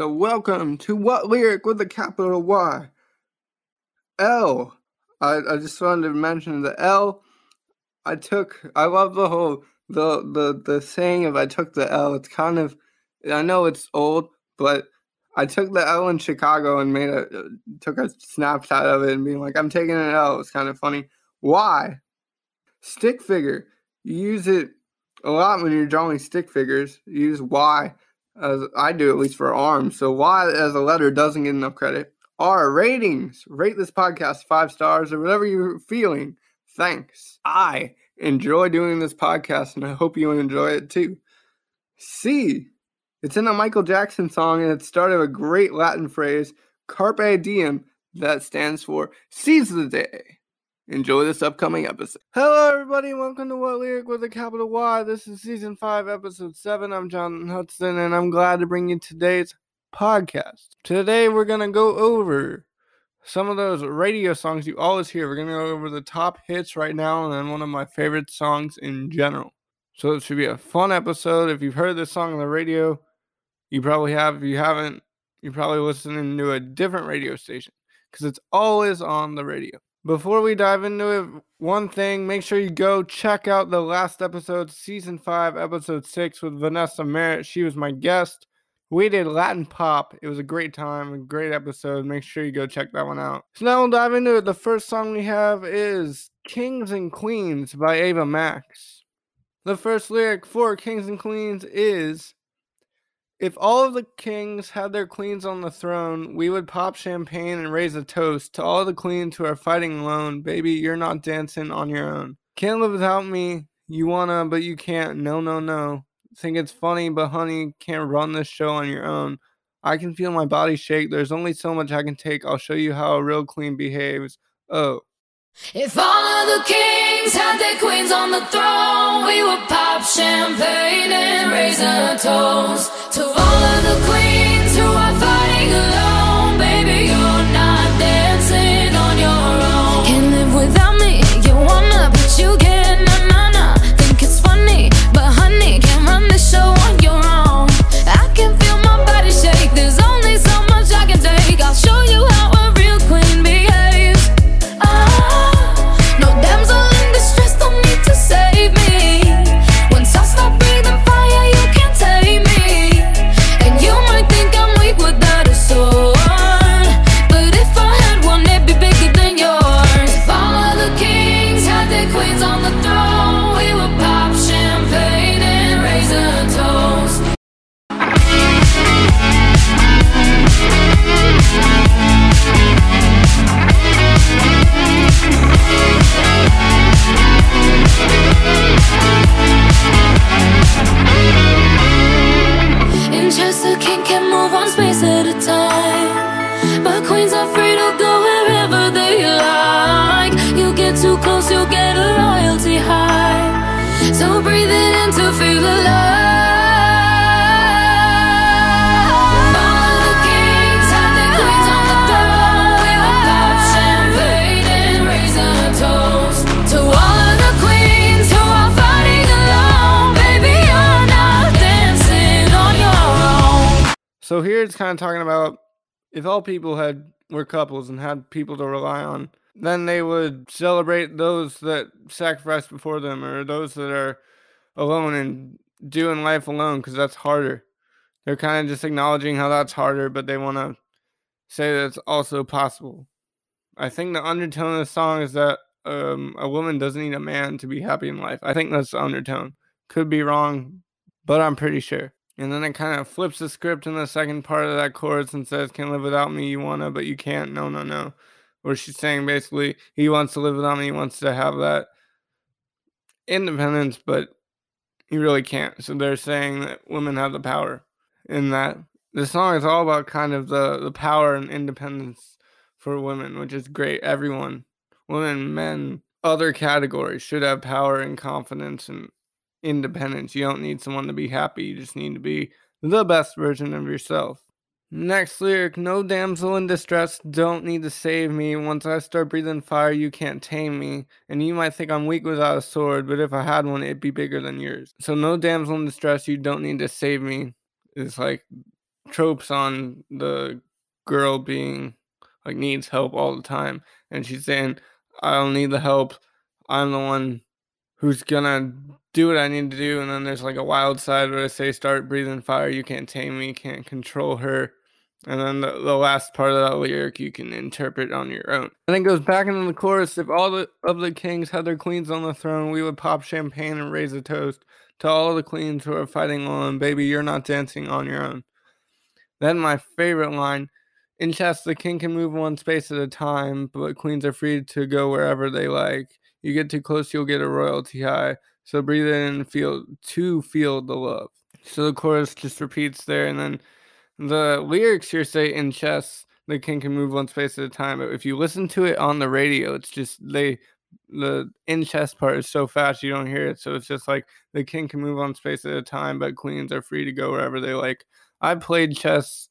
So, welcome to What Lyric with a capital Y. L. I, I just wanted to mention the L. I took, I love the whole, the, the, the saying of I took the L. It's kind of, I know it's old, but I took the L in Chicago and made a, took a snapshot of it and being like, I'm taking an L. It's kind of funny. Why? Stick figure. You use it a lot when you're drawing stick figures. You use Y, as I do at least for arms. So Y as a letter doesn't get enough credit. R ratings. Rate this podcast five stars or whatever you're feeling. Thanks. I enjoy doing this podcast and I hope you enjoy it too. C. It's in a Michael Jackson song and it started a great Latin phrase, Carpe Diem, that stands for seize the day. Enjoy this upcoming episode. Hello, everybody. Welcome to What Lyric with a capital Y. This is season five, episode seven. I'm John Hudson, and I'm glad to bring you today's podcast. Today, we're going to go over some of those radio songs you always hear. We're going to go over the top hits right now, and then one of my favorite songs in general. So, it should be a fun episode. If you've heard this song on the radio, you probably have. If you haven't, you're probably listening to a different radio station because it's always on the radio. Before we dive into it, one thing, make sure you go check out the last episode, season five, episode six, with Vanessa Merritt. She was my guest. We did Latin pop. It was a great time, a great episode. Make sure you go check that one out. So now we'll dive into it. The first song we have is Kings and Queens by Ava Max. The first lyric for Kings and Queens is if all of the kings had their queens on the throne, we would pop champagne and raise a toast to all the queens who are fighting alone. Baby, you're not dancing on your own. Can't live without me. You wanna, but you can't. No, no, no. Think it's funny, but honey, can't run this show on your own. I can feel my body shake. There's only so much I can take. I'll show you how a real queen behaves. Oh. If all of the kings had their queens on the throne, we would pop champagne and raise a toast to all of the queens who are fighting alone. Baby, you're not So here it's kind of talking about if all people had were couples and had people to rely on, then they would celebrate those that sacrificed before them or those that are alone and doing life alone because that's harder. They're kind of just acknowledging how that's harder, but they want to say that it's also possible. I think the undertone of the song is that um, a woman doesn't need a man to be happy in life. I think that's the undertone. Could be wrong, but I'm pretty sure. And then it kind of flips the script in the second part of that chorus and says, Can't live without me, you wanna, but you can't. No, no, no. Where she's saying basically, he wants to live without me, he wants to have that independence, but he really can't. So they're saying that women have the power in that. The song is all about kind of the, the power and independence for women, which is great. Everyone, women, men, other categories should have power and confidence and independence. You don't need someone to be happy. You just need to be the best version of yourself. Next lyric No damsel in distress don't need to save me. Once I start breathing fire, you can't tame me. And you might think I'm weak without a sword, but if I had one, it'd be bigger than yours. So, no damsel in distress, you don't need to save me. It's like tropes on the girl being like needs help all the time and she's saying i don't need the help i'm the one who's gonna do what i need to do and then there's like a wild side where i say start breathing fire you can't tame me can't control her and then the, the last part of that lyric you can interpret on your own. And it goes back into the chorus if all the, of the kings had their queens on the throne, we would pop champagne and raise a toast to all the queens who are fighting alone. Baby, you're not dancing on your own. Then my favorite line in chess, the king can move one space at a time, but queens are free to go wherever they like. You get too close, you'll get a royalty high. So breathe in feel to feel the love. So the chorus just repeats there, and then the lyrics here say in chess the king can move one space at a time. But if you listen to it on the radio, it's just they the in chess part is so fast you don't hear it. So it's just like the king can move one space at a time, but queens are free to go wherever they like. I played chess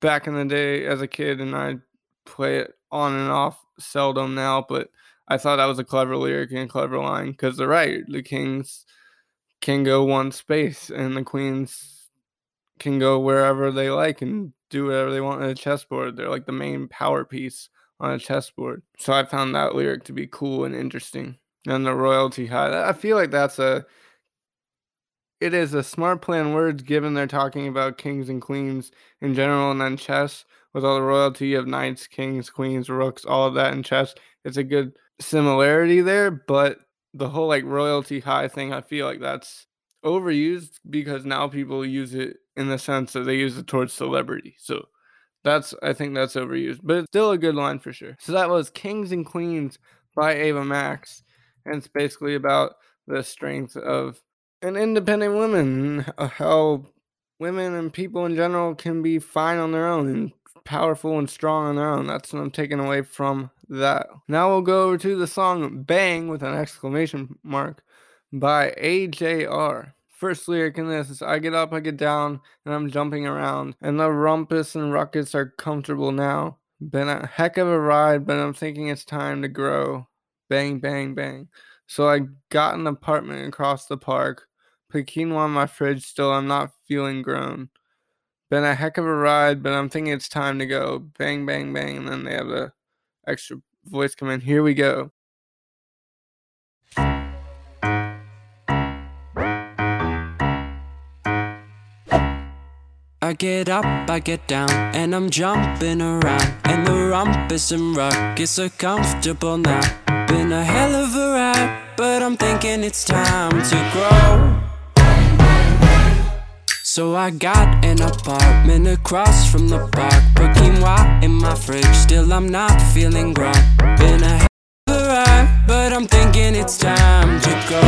back in the day as a kid and I play it on and off seldom now, but I thought that was a clever lyric and a clever line because they're right. The kings can go one space and the queens can go wherever they like and do whatever they want on a chessboard. They're like the main power piece on a chessboard. So I found that lyric to be cool and interesting. And the royalty high. I feel like that's a it is a smart plan words given they're talking about kings and queens in general and then chess with all the royalty of knights, kings, queens, rooks, all of that in chess. It's a good similarity there, but the whole like royalty high thing, I feel like that's overused because now people use it in the sense that they use it towards celebrity. So that's I think that's overused, but it's still a good line for sure. So that was Kings and Queens by Ava Max, and it's basically about the strength of an independent woman, how women and people in general can be fine on their own and powerful and strong on their own. That's what I'm taking away from that. Now we'll go over to the song Bang with an exclamation mark by AJR. First lyric in this is I get up, I get down, and I'm jumping around, and the rumpus and ruckus are comfortable now. Been a heck of a ride, but I'm thinking it's time to grow. Bang, bang, bang. So I got an apartment across the park. Put quinoa in my fridge, still I'm not feeling grown. Been a heck of a ride, but I'm thinking it's time to go. Bang, bang, bang. And then they have the extra voice come in. Here we go. I get up, I get down, and I'm jumping around. And the rumpus and ruckus are comfortable now. Been a hell of a ride, but I'm thinking it's time to grow. So I got an apartment across from the park. Put quinoa in my fridge, still I'm not feeling right. Been a hell of a ride, but I'm thinking it's time to go.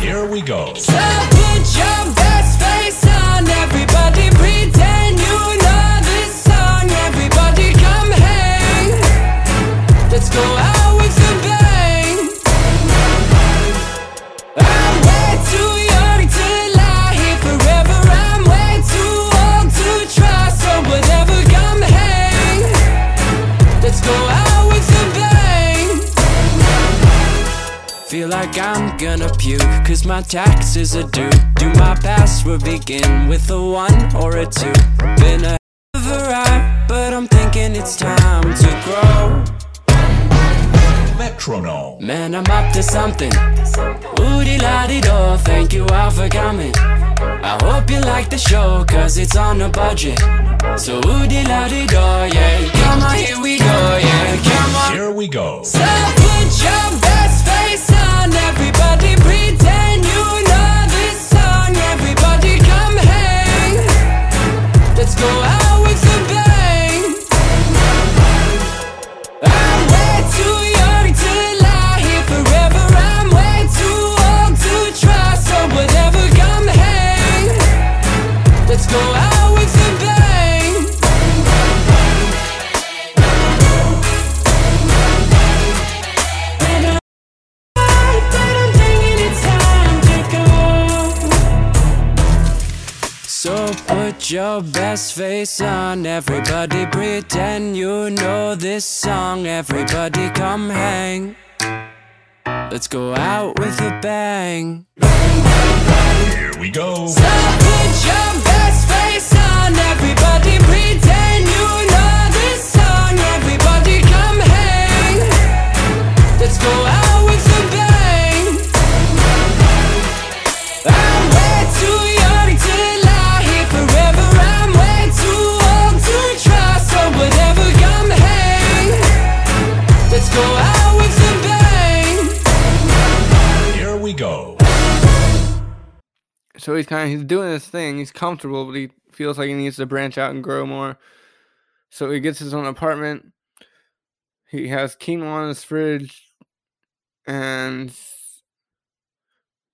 Here we go. So put your best face on, everybody pretend you know this song. Everybody come hang. Let's go out Feel like I'm gonna puke, cause my taxes are due. Do my password begin with a one or a two? Been a of but I'm thinking it's time to grow. Metronome. Man, I'm up to something. Woody la di do, thank you all for coming. I hope you like the show, cause it's on a budget. So woody la di do, yeah. Come on, here we go, yeah. Come on. Here we go. So put your put your best face on, everybody pretend you know this song. Everybody come hang. Let's go out with a bang. Here we go. So put your best face on, everybody pretend you know this song. Everybody come hang. Let's go out with a bang. So he's kind of he's doing his thing. He's comfortable, but he feels like he needs to branch out and grow more. So he gets his own apartment. He has quinoa on his fridge, and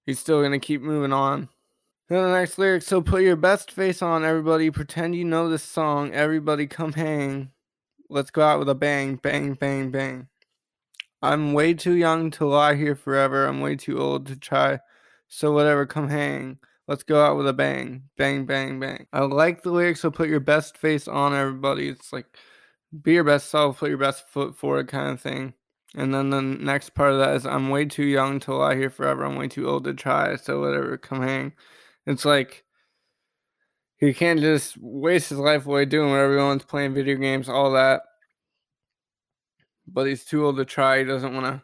he's still gonna keep moving on. Then the next lyric. So put your best face on, everybody. Pretend you know this song. Everybody, come hang. Let's go out with a bang, bang, bang, bang. I'm way too young to lie here forever. I'm way too old to try. So whatever, come hang. Let's go out with a bang. Bang, bang, bang. I like the lyrics, so put your best face on everybody. It's like be your best self, put your best foot forward kind of thing. And then the next part of that is I'm way too young to lie here forever. I'm way too old to try. So whatever, come hang. It's like he can't just waste his life away doing what everyone's playing video games, all that. But he's too old to try. He doesn't want to.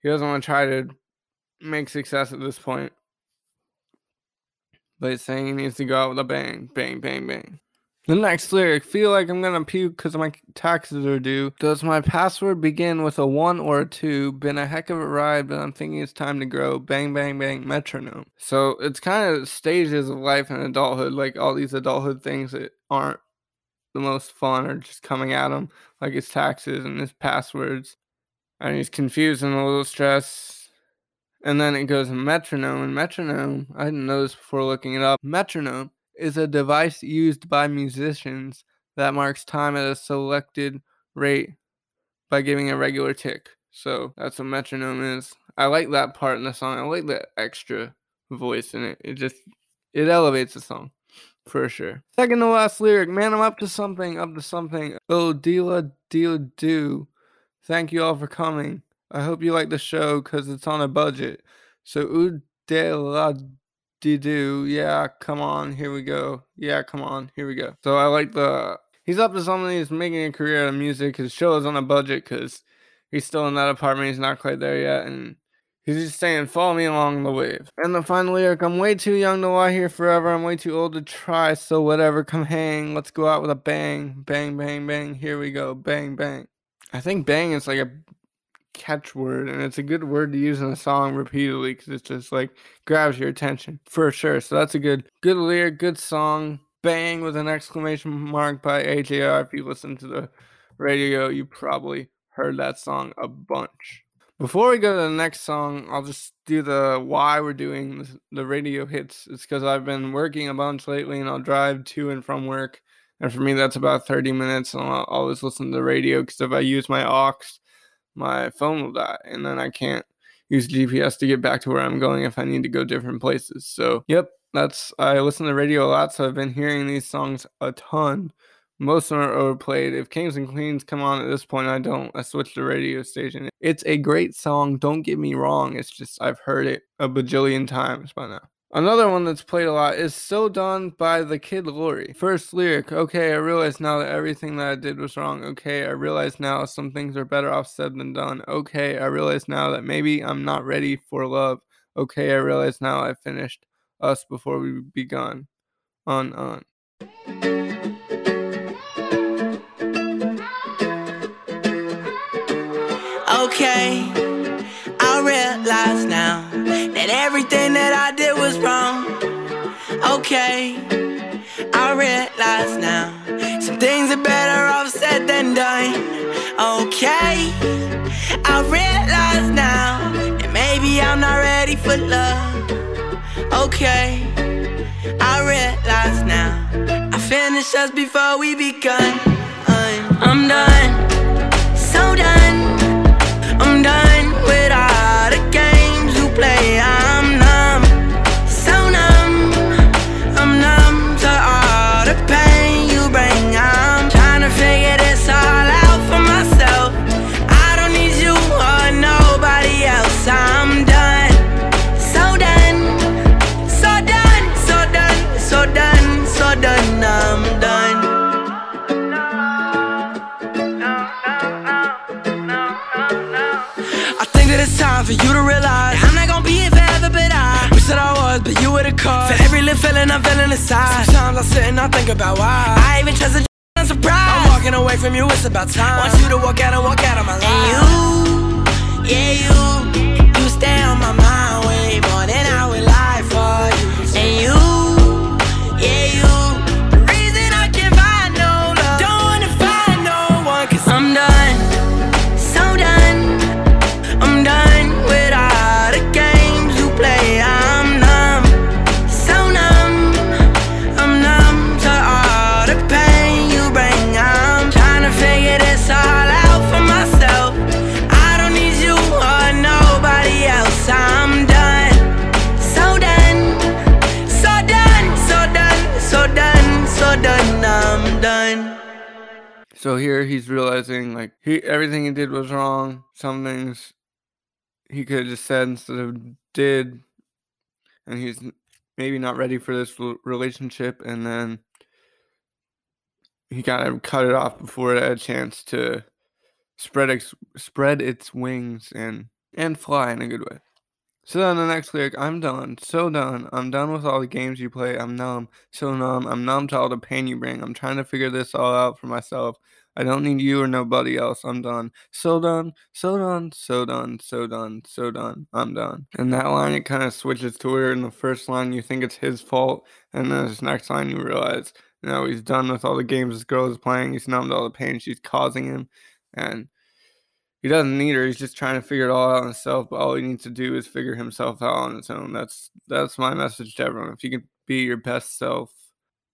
He doesn't want to try to make success at this point. But saying he needs to go out with a bang, bang, bang, bang. The next lyric, feel like I'm gonna puke because my taxes are due. Does my password begin with a one or a two? Been a heck of a ride, but I'm thinking it's time to grow. Bang, bang, bang, metronome. So it's kind of stages of life and adulthood, like all these adulthood things that aren't the most fun are just coming at him, like his taxes and his passwords. And he's confused and a little stressed. And then it goes metronome. And metronome, I didn't know this before looking it up. Metronome is a device used by musicians that marks time at a selected rate by giving a regular tick. So that's what metronome is. I like that part in the song. I like the extra voice in it. It just it elevates the song for sure. Second to last lyric, man, I'm up to something, up to something. Oh, deala deal do. Thank you all for coming. I hope you like the show because it's on a budget. So, ooh, de la do. Yeah, come on, here we go. Yeah, come on, here we go. So, I like the. He's up to something. He's making a career out of music. His show is on a budget because he's still in that apartment. He's not quite there yet. And he's just saying, follow me along the wave. And the final lyric I'm way too young to lie here forever. I'm way too old to try. So, whatever, come hang. Let's go out with a bang. Bang, bang, bang. Here we go. Bang, bang. I think bang is like a catchword and it's a good word to use in a song repeatedly because it's just like grabs your attention for sure. So that's a good good lyric good song. Bang with an exclamation mark by ajr if you listen to the radio you probably heard that song a bunch. Before we go to the next song i'll just do the why we're doing the radio hits. It's because i've been working a bunch lately and i'll drive to and from work and for me that's about 30 minutes and i'll always listen to the radio because if i use my aux my phone will die and then I can't use GPS to get back to where I'm going if I need to go different places. So, yep, that's I listen to radio a lot, so I've been hearing these songs a ton. Most of them are overplayed. If Kings and Queens come on at this point, I don't. I switch the radio station. It's a great song. Don't get me wrong. It's just I've heard it a bajillion times by now. Another one that's played a lot is So Done by the Kid LAROI. First lyric, okay, I realize now that everything that I did was wrong. Okay, I realize now some things are better off said than done. Okay, I realize now that maybe I'm not ready for love. Okay, I realize now I finished us before we begun. On, on. Okay, I realize now that everything Okay, I realize now some things are better off said than done. Okay, I realize now that maybe I'm not ready for love. Okay, I realize now I finished us before we begun. I'm done, you were the cause. For every little feeling I'm feeling inside. Sometimes I sit and I think about why I even trust a I'm surprised. I'm walking away from you, it's about time. Want you to walk out and walk out of my life. And you, yeah, you, you stay on my mind he everything he did was wrong. Some things he could have just said instead of did, and he's maybe not ready for this relationship. And then he kind of cut it off before it had a chance to spread its spread its wings and and fly in a good way. So then the next lyric, I'm done, so done. I'm done with all the games you play. I'm numb, so numb. I'm numb to all the pain you bring. I'm trying to figure this all out for myself. I don't need you or nobody else. I'm done. So done, so done, so done, so done, so done. I'm done. And that line, it kind of switches to where in the first line you think it's his fault, and then this next line you realize, you know, he's done with all the games this girl is playing. He's numb to all the pain she's causing him, and he doesn't need her. He's just trying to figure it all out himself. But all he needs to do is figure himself out on his own. That's that's my message to everyone. If you can be your best self,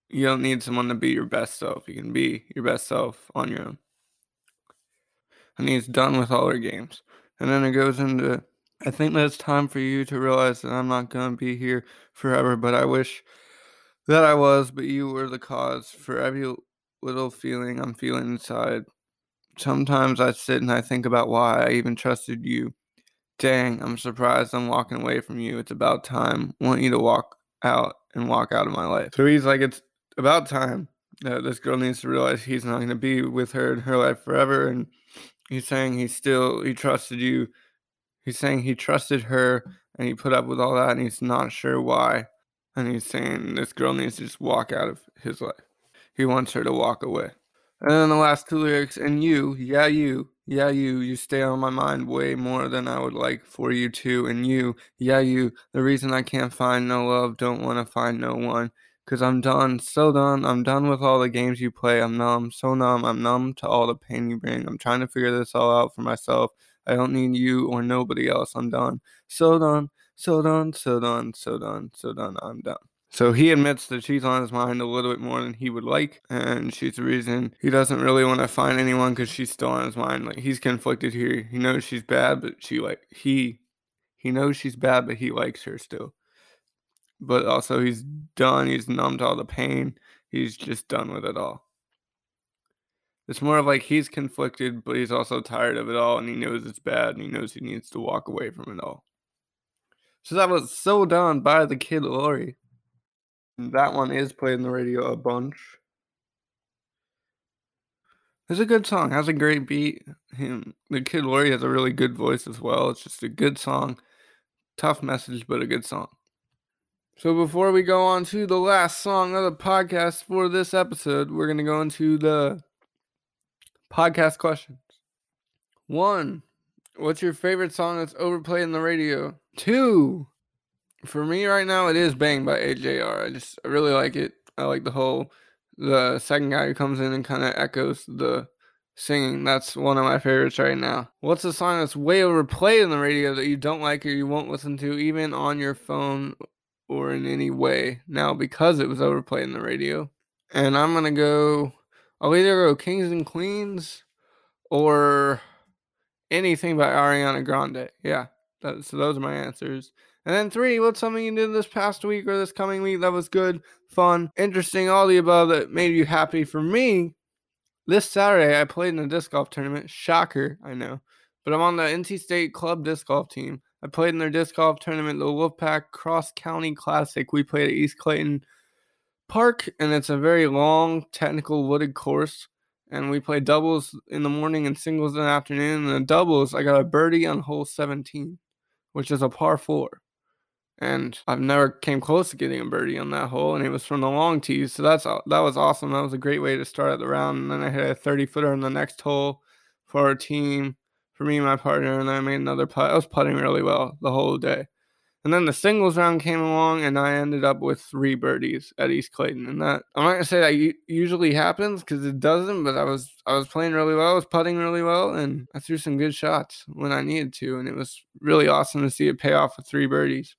you don't need someone to be your best self. You can be your best self on your own. And he's done with all her games. And then it goes into I think that it's time for you to realize that I'm not gonna be here forever, but I wish that I was, but you were the cause for every little feeling I'm feeling inside. Sometimes I sit and I think about why I even trusted you. Dang, I'm surprised I'm walking away from you. It's about time. want you to walk out and walk out of my life. So he's like, it's about time that this girl needs to realize he's not going to be with her in her life forever. And he's saying he still, he trusted you. He's saying he trusted her and he put up with all that and he's not sure why. And he's saying this girl needs to just walk out of his life. He wants her to walk away. And then the last two lyrics, and you, yeah, you, yeah, you, you stay on my mind way more than I would like for you to. And you, yeah, you, the reason I can't find no love, don't want to find no one. Cause I'm done, so done. I'm done with all the games you play. I'm numb, so numb. I'm numb to all the pain you bring. I'm trying to figure this all out for myself. I don't need you or nobody else. I'm done. So done, so done, so done, so done, so done. I'm done. So he admits that she's on his mind a little bit more than he would like, and she's the reason he doesn't really want to find anyone because she's still on his mind. Like he's conflicted here. He knows she's bad, but she like he he knows she's bad, but he likes her still. But also he's done. He's numb to all the pain. He's just done with it all. It's more of like he's conflicted, but he's also tired of it all, and he knows it's bad, and he knows he needs to walk away from it all. So that was so done by the kid LAROI. That one is played in the radio a bunch. It's a good song. Has a great beat. Him, the kid LAROI has a really good voice as well. It's just a good song. Tough message, but a good song. So before we go on to the last song of the podcast for this episode, we're gonna go into the podcast questions. One, what's your favorite song that's overplayed in the radio? Two, for me right now, it is "Bang" by AJR. I just I really like it. I like the whole the second guy who comes in and kind of echoes the singing. That's one of my favorites right now. What's a song that's way overplayed in the radio that you don't like or you won't listen to even on your phone or in any way now because it was overplayed in the radio? And I'm gonna go. I'll either go Kings and Queens or anything by Ariana Grande. Yeah, that, so those are my answers. And then three, what's something you did this past week or this coming week that was good, fun, interesting, all the above that made you happy? For me, this Saturday I played in a disc golf tournament. Shocker, I know. But I'm on the NC State Club disc golf team. I played in their disc golf tournament, the Wolfpack Cross County Classic. We played at East Clayton Park, and it's a very long, technical, wooded course. and we played doubles in the morning and singles in the afternoon. And the doubles, I got a birdie on hole 17, which is a par four. And I've never came close to getting a birdie on that hole, and it was from the long tee. So that's that was awesome. That was a great way to start out the round. And then I hit a 30 footer on the next hole for our team, for me and my partner, and I made another putt. I was putting really well the whole day. And then the singles round came along, and I ended up with three birdies at East Clayton. And that I'm not gonna say that usually happens because it doesn't. But I was I was playing really well, I was putting really well, and I threw some good shots when I needed to, and it was really awesome to see it pay off with three birdies.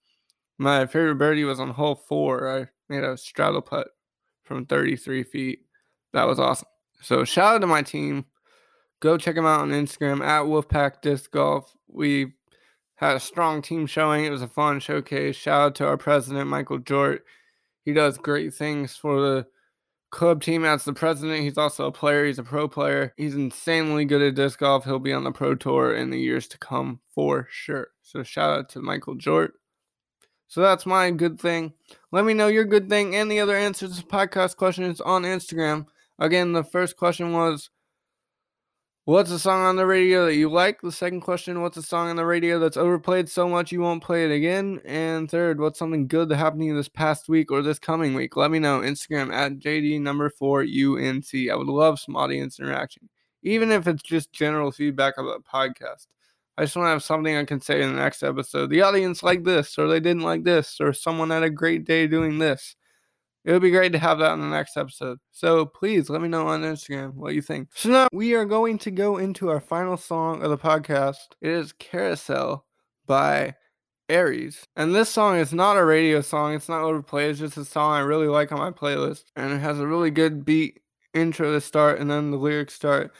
My favorite birdie was on hole four. I made a straddle putt from 33 feet. That was awesome. So shout out to my team. Go check them out on Instagram at Wolfpack Disc Golf. We had a strong team showing. It was a fun showcase. Shout out to our president, Michael Jort. He does great things for the club team as the president. He's also a player. He's a pro player. He's insanely good at disc golf. He'll be on the pro tour in the years to come for sure. So shout out to Michael Jort. So that's my good thing. Let me know your good thing and the other answers to podcast questions on Instagram. Again, the first question was What's a song on the radio that you like? The second question, what's a song on the radio that's overplayed so much you won't play it again? And third, what's something good that happened to you this past week or this coming week? Let me know. Instagram at JD number four UNC. I would love some audience interaction, even if it's just general feedback about the podcast. I just want to have something I can say in the next episode. The audience liked this, or they didn't like this, or someone had a great day doing this. It would be great to have that in the next episode. So please let me know on Instagram what you think. So now we are going to go into our final song of the podcast. It is Carousel by Aries. And this song is not a radio song, it's not overplayed, it's just a song I really like on my playlist. And it has a really good beat intro to start, and then the lyrics start.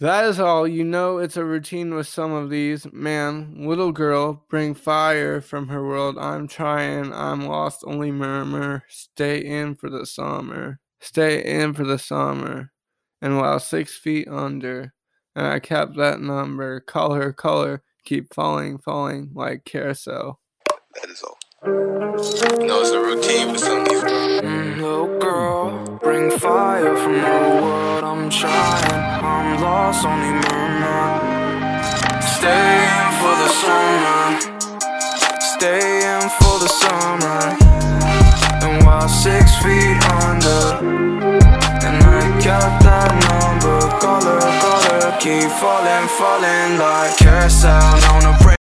That is all. You know it's a routine with some of these. Man, little girl, bring fire from her world. I'm trying, I'm lost, only murmur. Stay in for the summer. Stay in for the summer. And while six feet under, and I kept that number. Call her call her. keep falling, falling like carousel. That is all. No, it's a routine with some people. Mm, little girl, bring fire from the world. I'm trying, Lost, only murmur. Stay in for the summer, stay in for the summer. And while six feet under, and I got that number. Call her, call her, keep falling, falling like carousel on a break.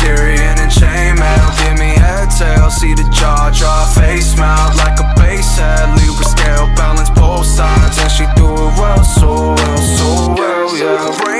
Tyrion and chainmail, give me head tail, see the jaw drop, face mount like a bass head, Libra scale, balance both sides, and she do it well, so well, so yeah.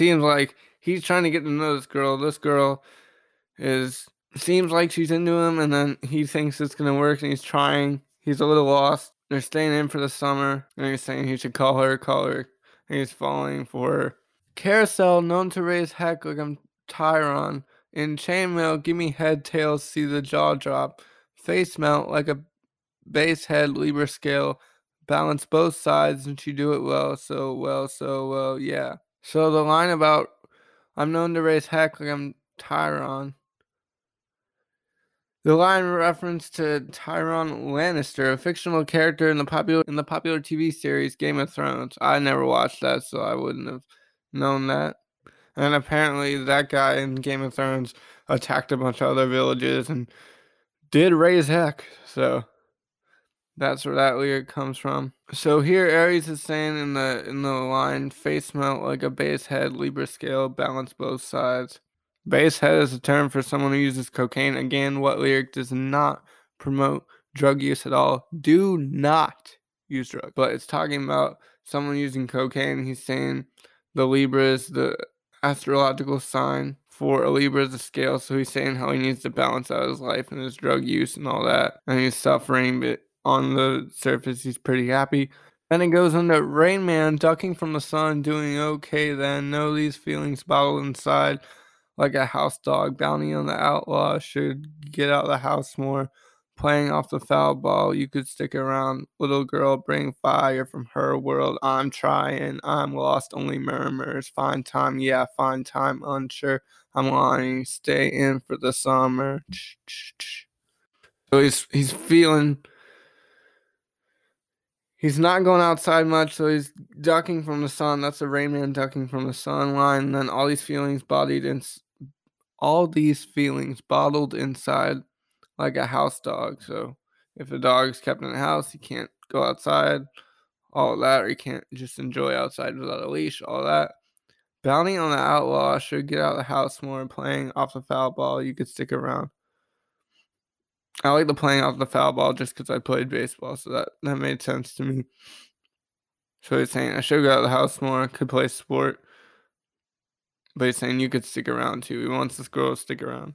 Seems like he's trying to get to know this girl. This girl is seems like she's into him, and then he thinks it's gonna work, and he's trying. He's a little lost. They're staying in for the summer, and he's saying he should call her, call her, and he's falling for her. Carousel, known to raise heck like I'm Tyrion. In chainmail, give me head tails, see the jaw drop. Face mount like a base head Libra scale. Balance both sides, and she do it well, so well, so well, yeah. So the line about I'm known to raise heck like I'm Tyrion. The line reference to Tyrion Lannister, a fictional character in the popular in the popular TV series Game of Thrones. I never watched that, so I wouldn't have known that. And apparently, that guy in Game of Thrones attacked a bunch of other villages and did raise heck. So that's where that lyric comes from. So here, Aries is saying in the in the line, "Face melt like a base head, Libra scale, balance both sides." Base head is a term for someone who uses cocaine. Again, what lyric does not promote drug use at all? Do not use drugs. But it's talking about someone using cocaine. He's saying the Libra is the astrological sign for a Libra is a scale. So he's saying how he needs to balance out his life and his drug use and all that. And he's suffering, but on the surface, he's pretty happy. Then it goes into Rain Man ducking from the sun, doing okay then. Know these feelings bottled inside like a house dog. Bounty on the outlaw should get out of the house more. Playing off the foul ball, you could stick around. Little girl, bring fire from her world. I'm trying, I'm lost, only murmurs. Fine time, yeah, fine time, unsure. I'm lying, stay in for the summer. So he's he's feeling He's not going outside much, so he's ducking from the sun. That's a Rain Man ducking from the sun line. And then all these feelings bodied in, all these feelings bottled inside like a house dog. So if a dog's kept in the house, he can't go outside, all that, or he can't just enjoy outside without a leash, all that. Bounty on the outlaw should get out of the house more. Playing off the foul ball, you could stick around. I like the playing off the foul ball just because I played baseball, so that, that made sense to me. So he's saying I should go out of the house more, could play sport. But he's saying you could stick around too. He wants this girl to stick around.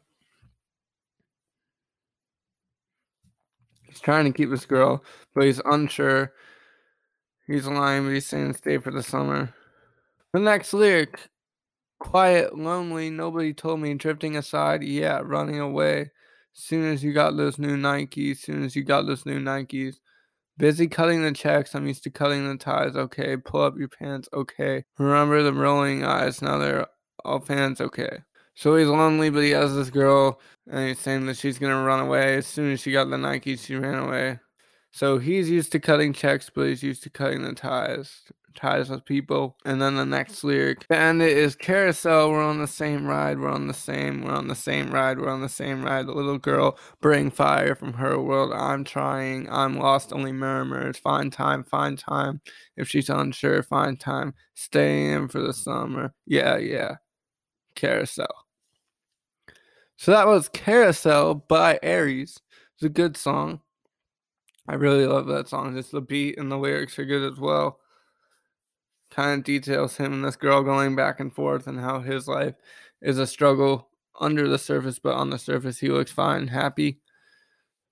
He's trying to keep this girl, but he's unsure. He's lying, but he's saying stay for the summer. The next lyric quiet, lonely, nobody told me, drifting aside, yeah, running away. Soon as you got those new Nikes, soon as you got those new Nikes. Busy cutting the checks, I'm used to cutting the ties, okay. Pull up your pants, okay. Remember the rolling eyes, now they're all fans, okay. So he's lonely, but he has this girl, and he's saying that she's gonna run away. As soon as she got the Nikes, she ran away. So he's used to cutting checks, but he's used to cutting the ties ties with people. And then the next lyric, and it is carousel. We're on the same ride. We're on the same. We're on the same ride. We're on the same ride. The little girl bring fire from her world. I'm trying. I'm lost. Only murmurs. Find time. Find time. If she's unsure, find time. Stay in for the summer. Yeah, yeah. Carousel. So that was Carousel by Aries. It's a good song. I really love that song. Just the beat and the lyrics are good as well kind of details him and this girl going back and forth and how his life is a struggle under the surface, but on the surface he looks fine, happy.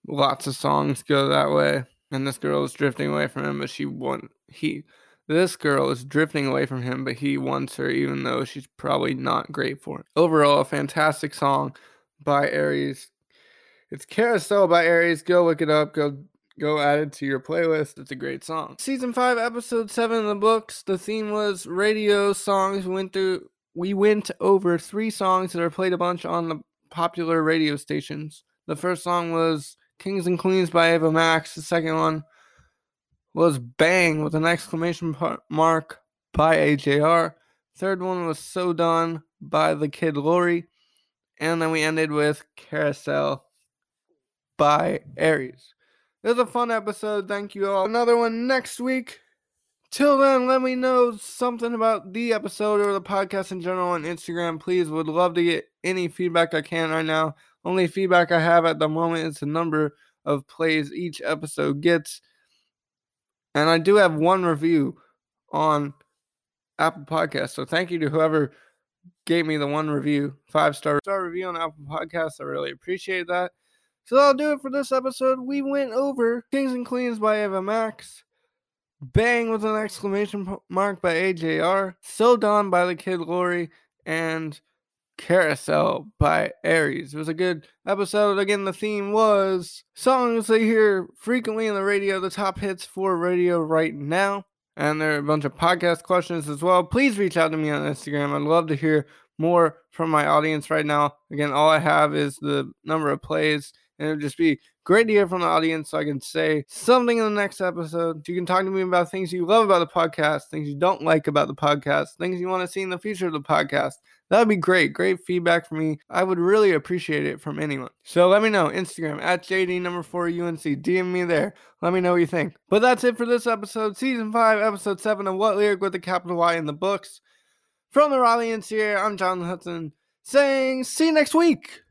Lots of songs go that way. And this girl is drifting away from him, but she want he this girl is drifting away from him, but he wants her even though she's probably not great for it. Overall, a fantastic song by Aries. It's Carousel by Aries. Go look it up. Go go add it to your playlist. It's a great song. Season 5, episode 7 of the books. The theme was radio songs. We went through we went over three songs that are played a bunch on the popular radio stations. The first song was Kings and Queens by Ava Max. The second one was Bang with an exclamation mark by AJR. Third one was So Done by the Kid LAROI. And then we ended with Carousel by Aries. It was a fun episode. Thank you all. Another one next week. Till then, let me know something about the episode or the podcast in general on Instagram. Please, would love to get any feedback I can right now. Only feedback I have at the moment is the number of plays each episode gets. And I do have one review on Apple Podcasts. So thank you to whoever gave me the one review, five star star review on Apple Podcasts. I really appreciate that. So that'll do it for this episode. We went over Kings and Queens by Ava Max, Bang with an exclamation mark by AJR, So Done by the Kid LAROI, and Carousel by Aries. It was a good episode. Again, the theme was songs they hear frequently in the radio, the top hits for radio right now. And there are a bunch of podcast questions as well. Please reach out to me on Instagram. I'd love to hear more from my audience right now. Again, all I have is the number of plays, and it would just be great to hear from the audience so I can say something in the next episode. You can talk to me about things you love about the podcast, things you don't like about the podcast, things you want to see in the future of the podcast. That would be great. Great feedback for me. I would really appreciate it from anyone. So let me know. Instagram at JD number four UNC. DM me there. Let me know what you think. But that's it for this episode, season five, episode seven of What Lyric with a capital Y in the books. From the Raleigh NCA, I'm John Hudson saying see you next week.